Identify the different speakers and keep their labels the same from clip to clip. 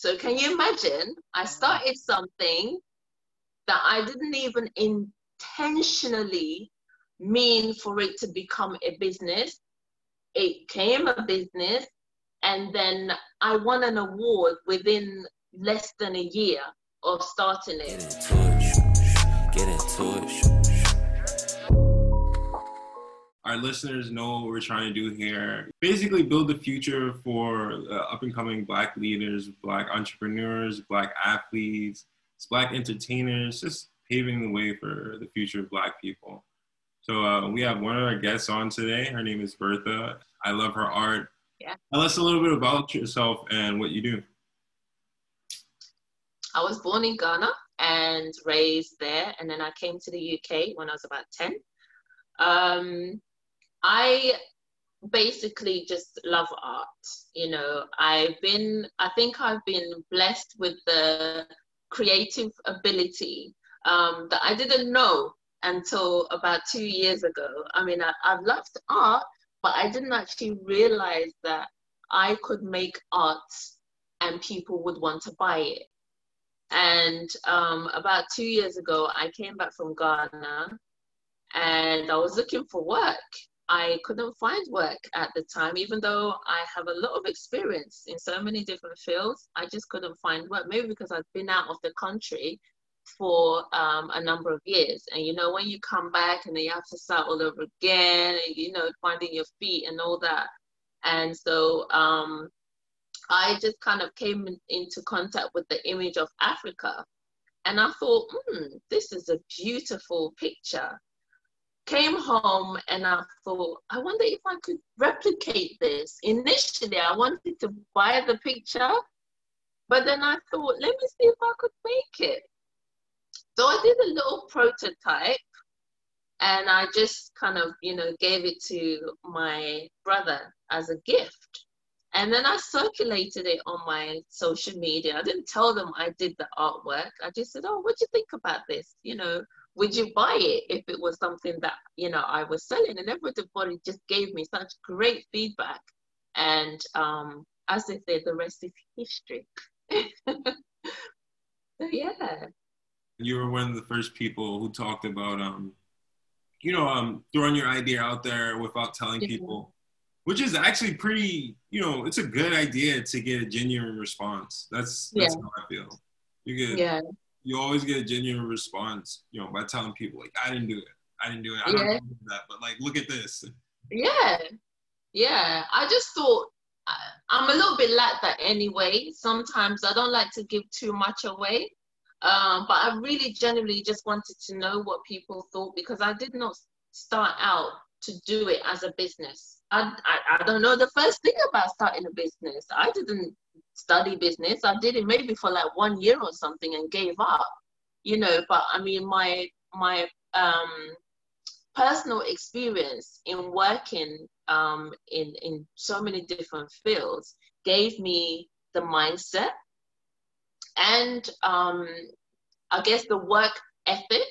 Speaker 1: So can you imagine? I started something that I didn't even intentionally mean for it to become a business. It came a business, and then I won an award within less than a year of starting it. Get. Get it.
Speaker 2: Our listeners know what we're trying to do here. Basically, build the future for uh, up and coming Black leaders, Black entrepreneurs, Black athletes, Black entertainers, just paving the way for the future of Black people. So uh, we have one of our guests on today. Her name is Bertha. I love her art.
Speaker 1: Yeah.
Speaker 2: Tell us a little bit about yourself and what you do.
Speaker 1: I was born in Ghana and raised there, and then I came to the UK when I was about 10. Um, I basically just love art. You know, I've been, I think I've been blessed with the creative ability um, that I didn't know until about two years ago. I mean, I, I've loved art, but I didn't actually realize that I could make art and people would want to buy it. And um, about two years ago, I came back from Ghana and I was looking for work. I couldn't find work at the time, even though I have a lot of experience in so many different fields. I just couldn't find work, maybe because I'd been out of the country for um, a number of years. And you know, when you come back and then you have to start all over again, and you know, finding your feet and all that. And so um, I just kind of came in, into contact with the image of Africa. And I thought, hmm, this is a beautiful picture. Came home and I thought, I wonder if I could replicate this. Initially, I wanted to buy the picture, but then I thought, let me see if I could make it. So I did a little prototype and I just kind of, you know, gave it to my brother as a gift. And then I circulated it on my social media. I didn't tell them I did the artwork. I just said, Oh, what do you think about this? You know, would you buy it if it was something that, you know, I was selling? And everybody just gave me such great feedback. And um, as they say, the rest is history. so, yeah
Speaker 2: you were one of the first people who talked about um you know um throwing your idea out there without telling people which is actually pretty you know it's a good idea to get a genuine response that's that's yeah. how i feel you get yeah you always get a genuine response you know by telling people like i didn't do it i didn't do it i yeah. don't do that but like look at this
Speaker 1: yeah yeah i just thought i'm a little bit like that anyway sometimes i don't like to give too much away um, but I really genuinely just wanted to know what people thought because I did not start out to do it as a business. I, I, I don't know the first thing about starting a business. I didn't study business. I did it maybe for like one year or something and gave up, you know. But I mean, my my um, personal experience in working um, in in so many different fields gave me the mindset and um, I guess the work ethic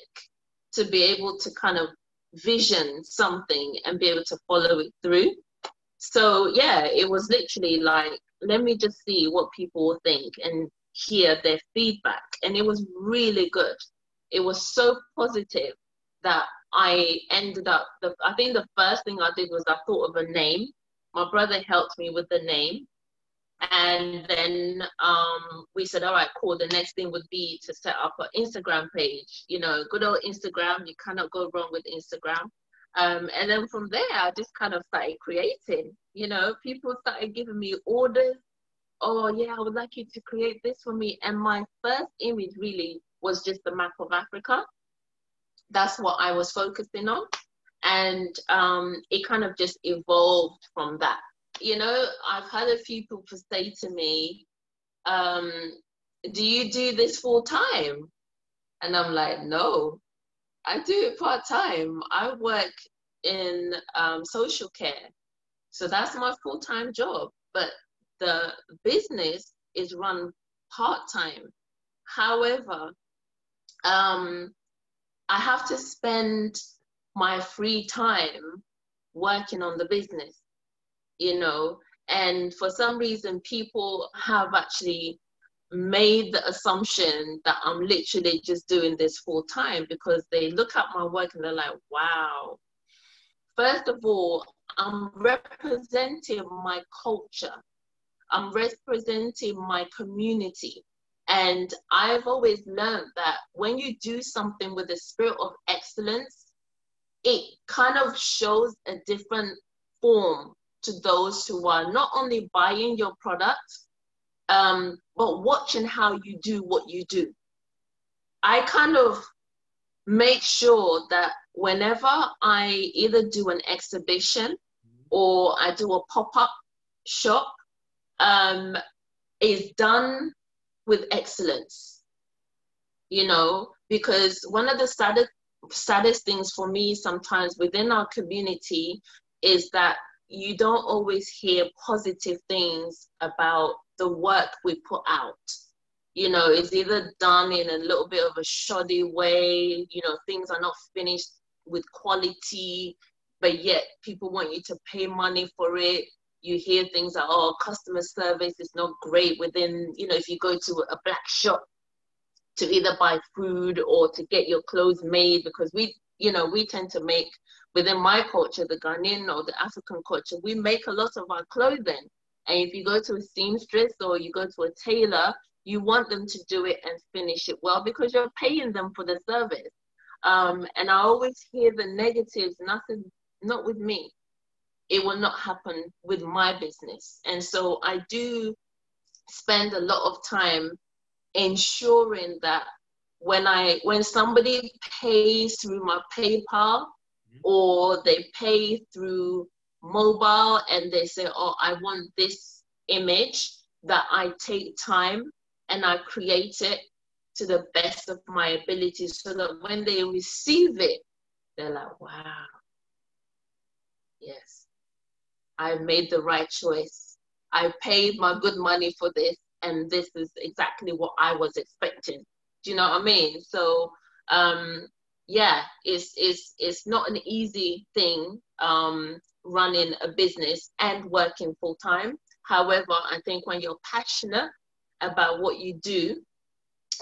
Speaker 1: to be able to kind of vision something and be able to follow it through. So yeah, it was literally like, let me just see what people think and hear their feedback. And it was really good. It was so positive that I ended up the I think the first thing I did was I thought of a name. My brother helped me with the name. And then um, we said, all right, cool. The next thing would be to set up an Instagram page. You know, good old Instagram. You cannot go wrong with Instagram. Um, and then from there, I just kind of started creating. You know, people started giving me orders. Oh, yeah, I would like you to create this for me. And my first image really was just the map of Africa. That's what I was focusing on. And um, it kind of just evolved from that you know, I've had a few people say to me, um, do you do this full time? And I'm like, no, I do it part time. I work in um, social care. So that's my full time job. But the business is run part time. However, um, I have to spend my free time working on the business you know and for some reason people have actually made the assumption that I'm literally just doing this full time because they look at my work and they're like, wow. First of all, I'm representing my culture. I'm representing my community. And I've always learned that when you do something with a spirit of excellence, it kind of shows a different form to those who are not only buying your product, um, but watching how you do what you do. I kind of make sure that whenever I either do an exhibition or I do a pop up shop, um, is done with excellence. You know, because one of the saddest, saddest things for me sometimes within our community is that you don't always hear positive things about the work we put out. You know, it's either done in a little bit of a shoddy way, you know, things are not finished with quality, but yet people want you to pay money for it. You hear things like, oh, customer service is not great within, you know, if you go to a black shop to either buy food or to get your clothes made, because we, you know, we tend to make within my culture, the Ghanaian or the African culture, we make a lot of our clothing. And if you go to a seamstress or you go to a tailor, you want them to do it and finish it well because you're paying them for the service. Um, and I always hear the negatives, nothing, not with me. It will not happen with my business. And so I do spend a lot of time ensuring that when I when somebody pays through my PayPal or they pay through mobile and they say, Oh, I want this image that I take time and I create it to the best of my ability so that when they receive it, they're like, Wow, yes, I made the right choice. I paid my good money for this, and this is exactly what I was expecting. Do you know what I mean? So, um, yeah, it's it's it's not an easy thing um, running a business and working full time. However, I think when you're passionate about what you do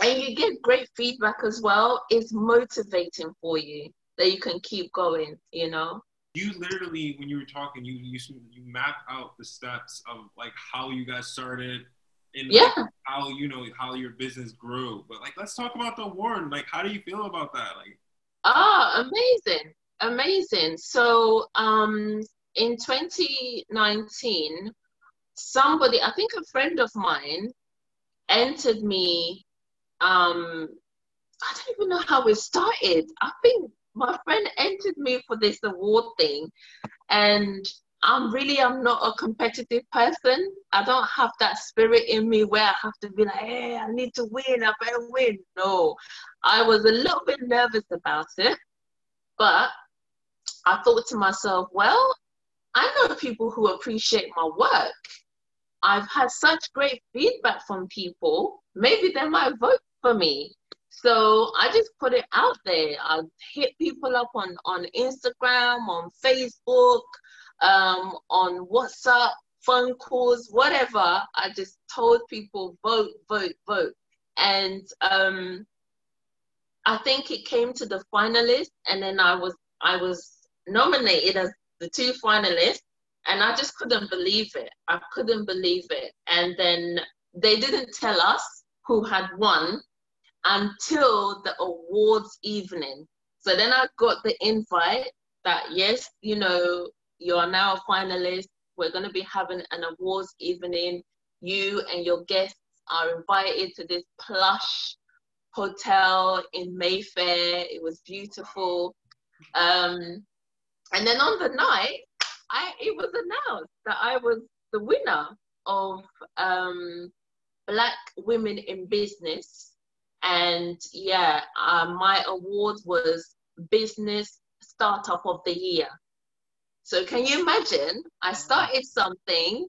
Speaker 1: and you get great feedback as well, it's motivating for you that you can keep going. You know.
Speaker 2: You literally, when you were talking, you you you map out the steps of like how you guys started and
Speaker 1: yeah.
Speaker 2: Like how you know how your business grew. But like, let's talk about the award. Like, how do you feel about that? Like,
Speaker 1: Ah, amazing, amazing. So um, in 2019, somebody, I think a friend of mine, entered me. Um, I don't even know how it started. I think my friend entered me for this award thing, and I'm really I'm not a competitive person. I don't have that spirit in me where I have to be like, hey, I need to win, I better win. No, I was a little bit nervous about it, but I thought to myself, well, I know people who appreciate my work. I've had such great feedback from people. Maybe they might vote for me. So I just put it out there. I hit people up on, on Instagram, on Facebook, um, on WhatsApp, phone calls, whatever. I just told people vote, vote, vote. And um, I think it came to the finalists, and then I was I was nominated as the two finalists, and I just couldn't believe it. I couldn't believe it. And then they didn't tell us who had won until the awards evening. So then I got the invite that yes, you know, you are now a finalist. We're going to be having an awards evening. You and your guests are invited to this plush hotel in Mayfair. It was beautiful. Um, and then on the night, I it was announced that I was the winner of um, Black Women in Business. And yeah, uh, my award was Business Startup of the Year. So can you imagine? I started something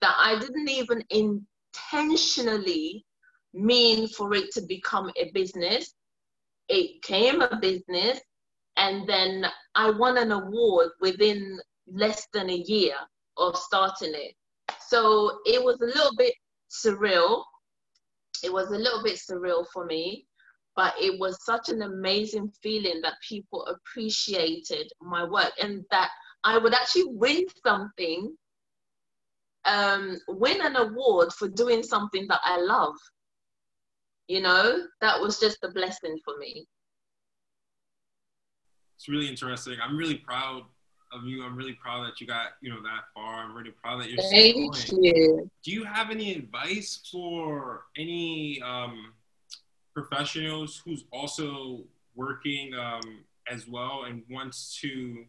Speaker 1: that I didn't even intentionally mean for it to become a business. It came a business, and then I won an award within less than a year of starting it. So it was a little bit surreal. it was a little bit surreal for me, but it was such an amazing feeling that people appreciated my work and that I would actually win something, um, win an award for doing something that I love. You know, that was just a blessing for me.
Speaker 2: It's really interesting. I'm really proud of you. I'm really proud that you got, you know, that far. I'm really proud that you're
Speaker 1: Thank you.
Speaker 2: Do you have any advice for any um, professionals who's also working um, as well and wants to, you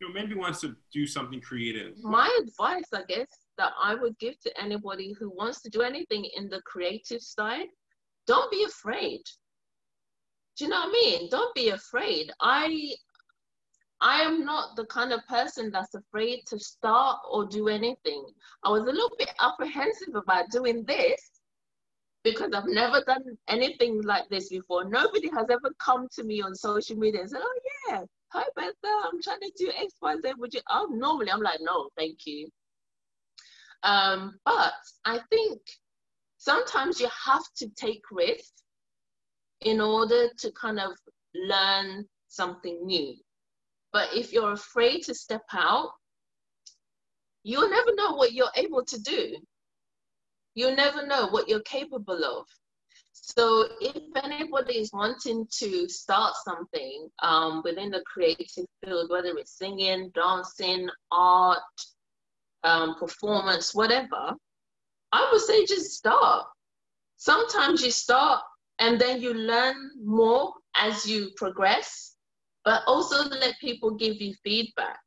Speaker 2: know, maybe wants to do something creative?
Speaker 1: My advice, I guess, that I would give to anybody who wants to do anything in the creative side, don't be afraid. Do you know what I mean? Don't be afraid. I I am not the kind of person that's afraid to start or do anything. I was a little bit apprehensive about doing this because I've never done anything like this before. Nobody has ever come to me on social media and said, Oh, yeah, hi, Bertha, I'm trying to do X, Y, Z. Would you? Oh, normally I'm like, No, thank you. Um, but I think sometimes you have to take risks in order to kind of learn something new. But if you're afraid to step out, you'll never know what you're able to do. You'll never know what you're capable of. So if anybody is wanting to start something um, within the creative field, whether it's singing, dancing, art, um, performance, whatever, I would say just start. Sometimes you start and then you learn more as you progress, but also let people give you feedback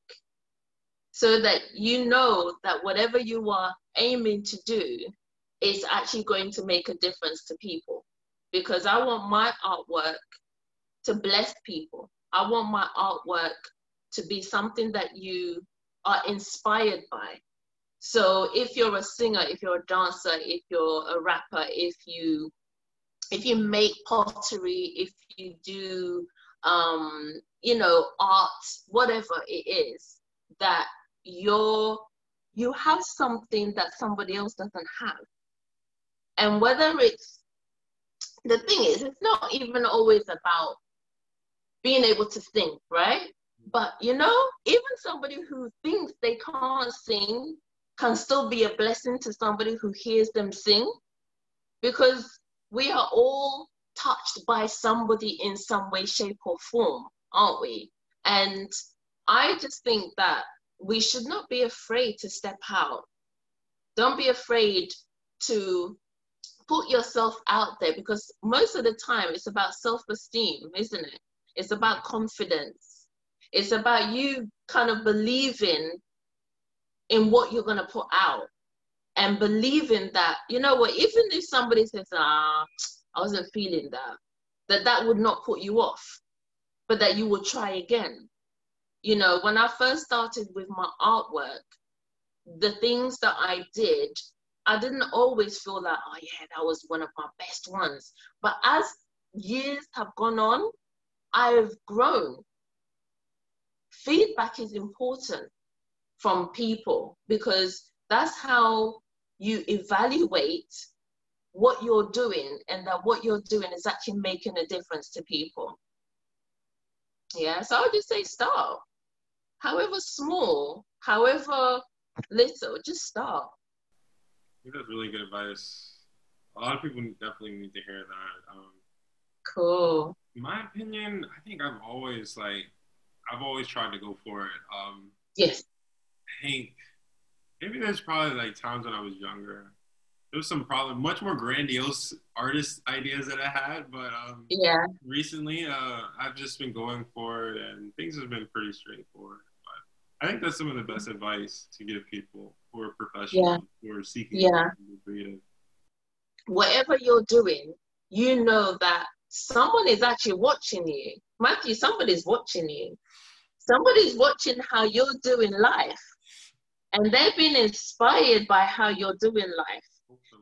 Speaker 1: so that you know that whatever you are aiming to do is actually going to make a difference to people. Because I want my artwork to bless people. I want my artwork to be something that you are inspired by. So if you're a singer, if you're a dancer, if you're a rapper, if you if you make pottery, if you do um, you know, art, whatever it is, that you're you have something that somebody else doesn't have. And whether it's the thing is, it's not even always about being able to sing, right? But you know, even somebody who thinks they can't sing can still be a blessing to somebody who hears them sing because we are all touched by somebody in some way, shape, or form, aren't we? And I just think that we should not be afraid to step out. Don't be afraid to put yourself out there because most of the time it's about self esteem, isn't it? It's about confidence. It's about you kind of believing in what you're going to put out and believing that, you know what, even if somebody says, ah, I wasn't feeling that, that that would not put you off, but that you would try again. You know, when I first started with my artwork, the things that I did, I didn't always feel like, oh yeah, that was one of my best ones. But as years have gone on, I've grown. Feedback is important from people because that's how you evaluate what you're doing and that what you're doing is actually making a difference to people. Yeah, so I would just say start. However small, however little, just start.
Speaker 2: That's really good advice. A lot of people definitely need to hear that. Um,
Speaker 1: cool.
Speaker 2: In my opinion, I think I've always like, I've always tried to go for it. Um,
Speaker 1: yes.
Speaker 2: I think maybe there's probably like times when I was younger. There was some probably much more grandiose artist ideas that I had, but um,
Speaker 1: yeah.
Speaker 2: Recently, uh, I've just been going for it, and things have been pretty straightforward. But I think that's some of the best advice to give people who are professional, yeah. who are seeking
Speaker 1: yeah.
Speaker 2: creative.
Speaker 1: Whatever you're doing, you know that someone is actually watching you. Matthew, somebody's watching you. Somebody's watching how you're doing life and they've been inspired by how you're doing life.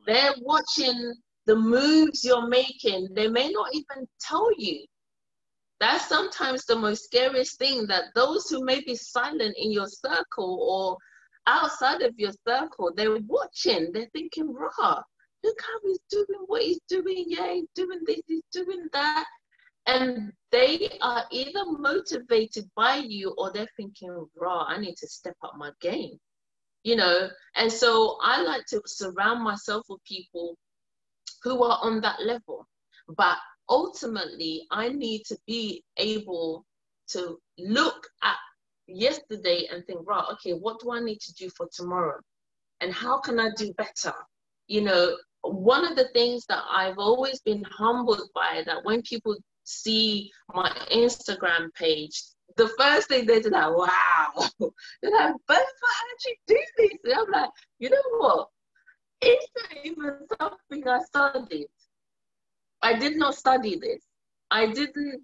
Speaker 1: They're watching the moves you're making. They may not even tell you. That's sometimes the most scariest thing that those who may be silent in your circle or outside of your circle, they're watching, they're thinking, rah, look how he's doing what he's doing. Yeah, he's doing this, he's doing that. And they are either motivated by you or they're thinking, raw, I need to step up my game. You know, and so I like to surround myself with people who are on that level. But ultimately, I need to be able to look at yesterday and think, right, okay, what do I need to do for tomorrow? And how can I do better? You know, one of the things that I've always been humbled by that when people see my Instagram page, the first thing they're like, wow. They're like, but how did you do this? And I'm like, you know what? It's not even something I studied. I did not study this. I didn't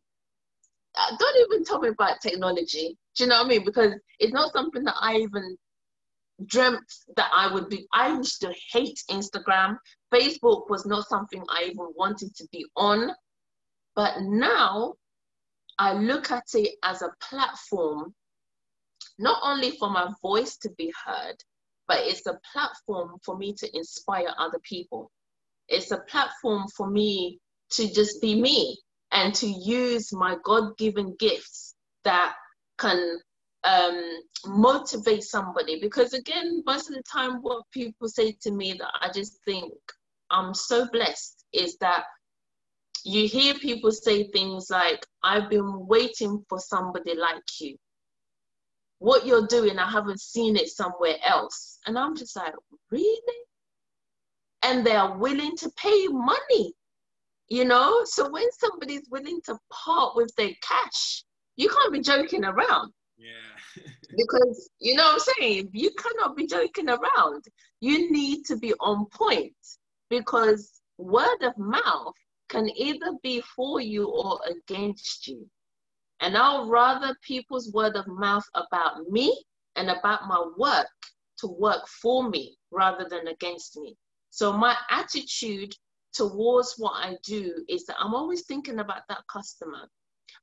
Speaker 1: uh, don't even tell me about technology. Do you know what I mean? Because it's not something that I even dreamt that I would be. I used to hate Instagram. Facebook was not something I even wanted to be on. But now I look at it as a platform, not only for my voice to be heard, but it's a platform for me to inspire other people. It's a platform for me to just be me and to use my God given gifts that can um, motivate somebody. Because again, most of the time, what people say to me that I just think I'm so blessed is that you hear people say things like, I've been waiting for somebody like you. What you're doing, I haven't seen it somewhere else. And I'm just like, really? And they are willing to pay money you know so when somebody's willing to part with their cash you can't be joking around
Speaker 2: yeah
Speaker 1: because you know what i'm saying you cannot be joking around you need to be on point because word of mouth can either be for you or against you and i'll rather people's word of mouth about me and about my work to work for me rather than against me so my attitude towards what I do is that I'm always thinking about that customer.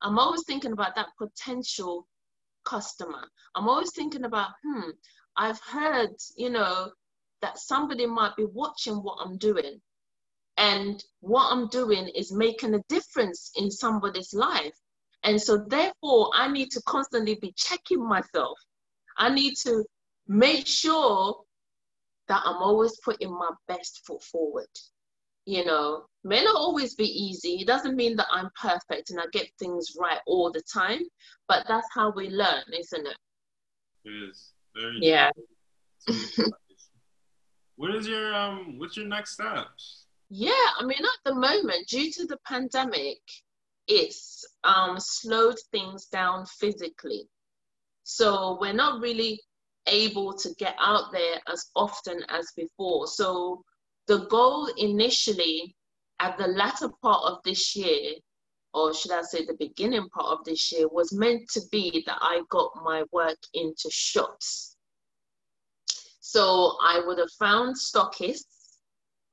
Speaker 1: I'm always thinking about that potential customer. I'm always thinking about, hmm, I've heard, you know, that somebody might be watching what I'm doing. And what I'm doing is making a difference in somebody's life. And so, therefore, I need to constantly be checking myself. I need to make sure that I'm always putting my best foot forward you know, may not always be easy. It doesn't mean that I'm perfect and I get things right all the time, but that's how we learn, isn't it?
Speaker 2: It is. Very
Speaker 1: yeah.
Speaker 2: what is your um what's your next steps?
Speaker 1: Yeah, I mean at the moment, due to the pandemic, it's um slowed things down physically. So we're not really able to get out there as often as before. So the goal initially at the latter part of this year, or should I say the beginning part of this year, was meant to be that I got my work into shops. So I would have found stockists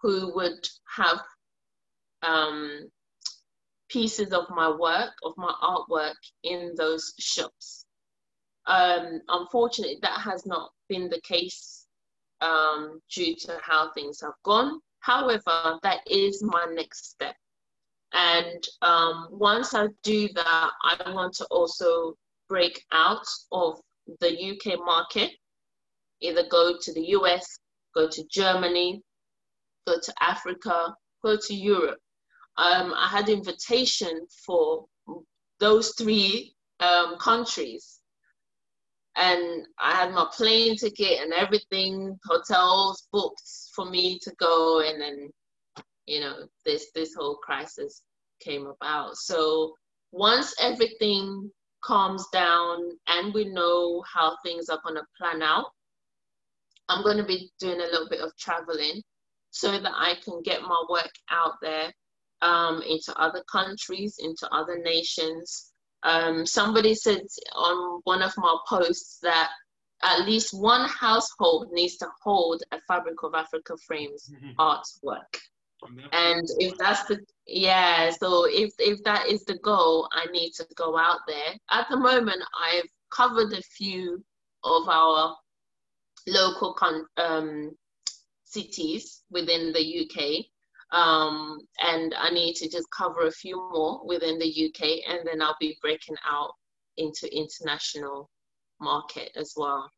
Speaker 1: who would have um, pieces of my work, of my artwork in those shops. Um, unfortunately, that has not been the case um, due to how things have gone. However, that is my next step. And um, once I do that, I want to also break out of the UK market, either go to the US, go to Germany, go to Africa, go to Europe. Um, I had invitation for those three um, countries and I had my plane ticket and everything, hotels booked for me to go, and then you know this this whole crisis came about. So once everything calms down and we know how things are going to plan out, I'm going to be doing a little bit of traveling so that I can get my work out there um, into other countries, into other nations, um, somebody said on one of my posts that at least one household needs to hold a Fabric of Africa Frames mm-hmm. artwork. And if that's the yeah, so if if that is the goal, I need to go out there. At the moment, I've covered a few of our local con- um, cities within the UK. Um, and I need to just cover a few more within the UK, and then I'll be breaking out into international market as well.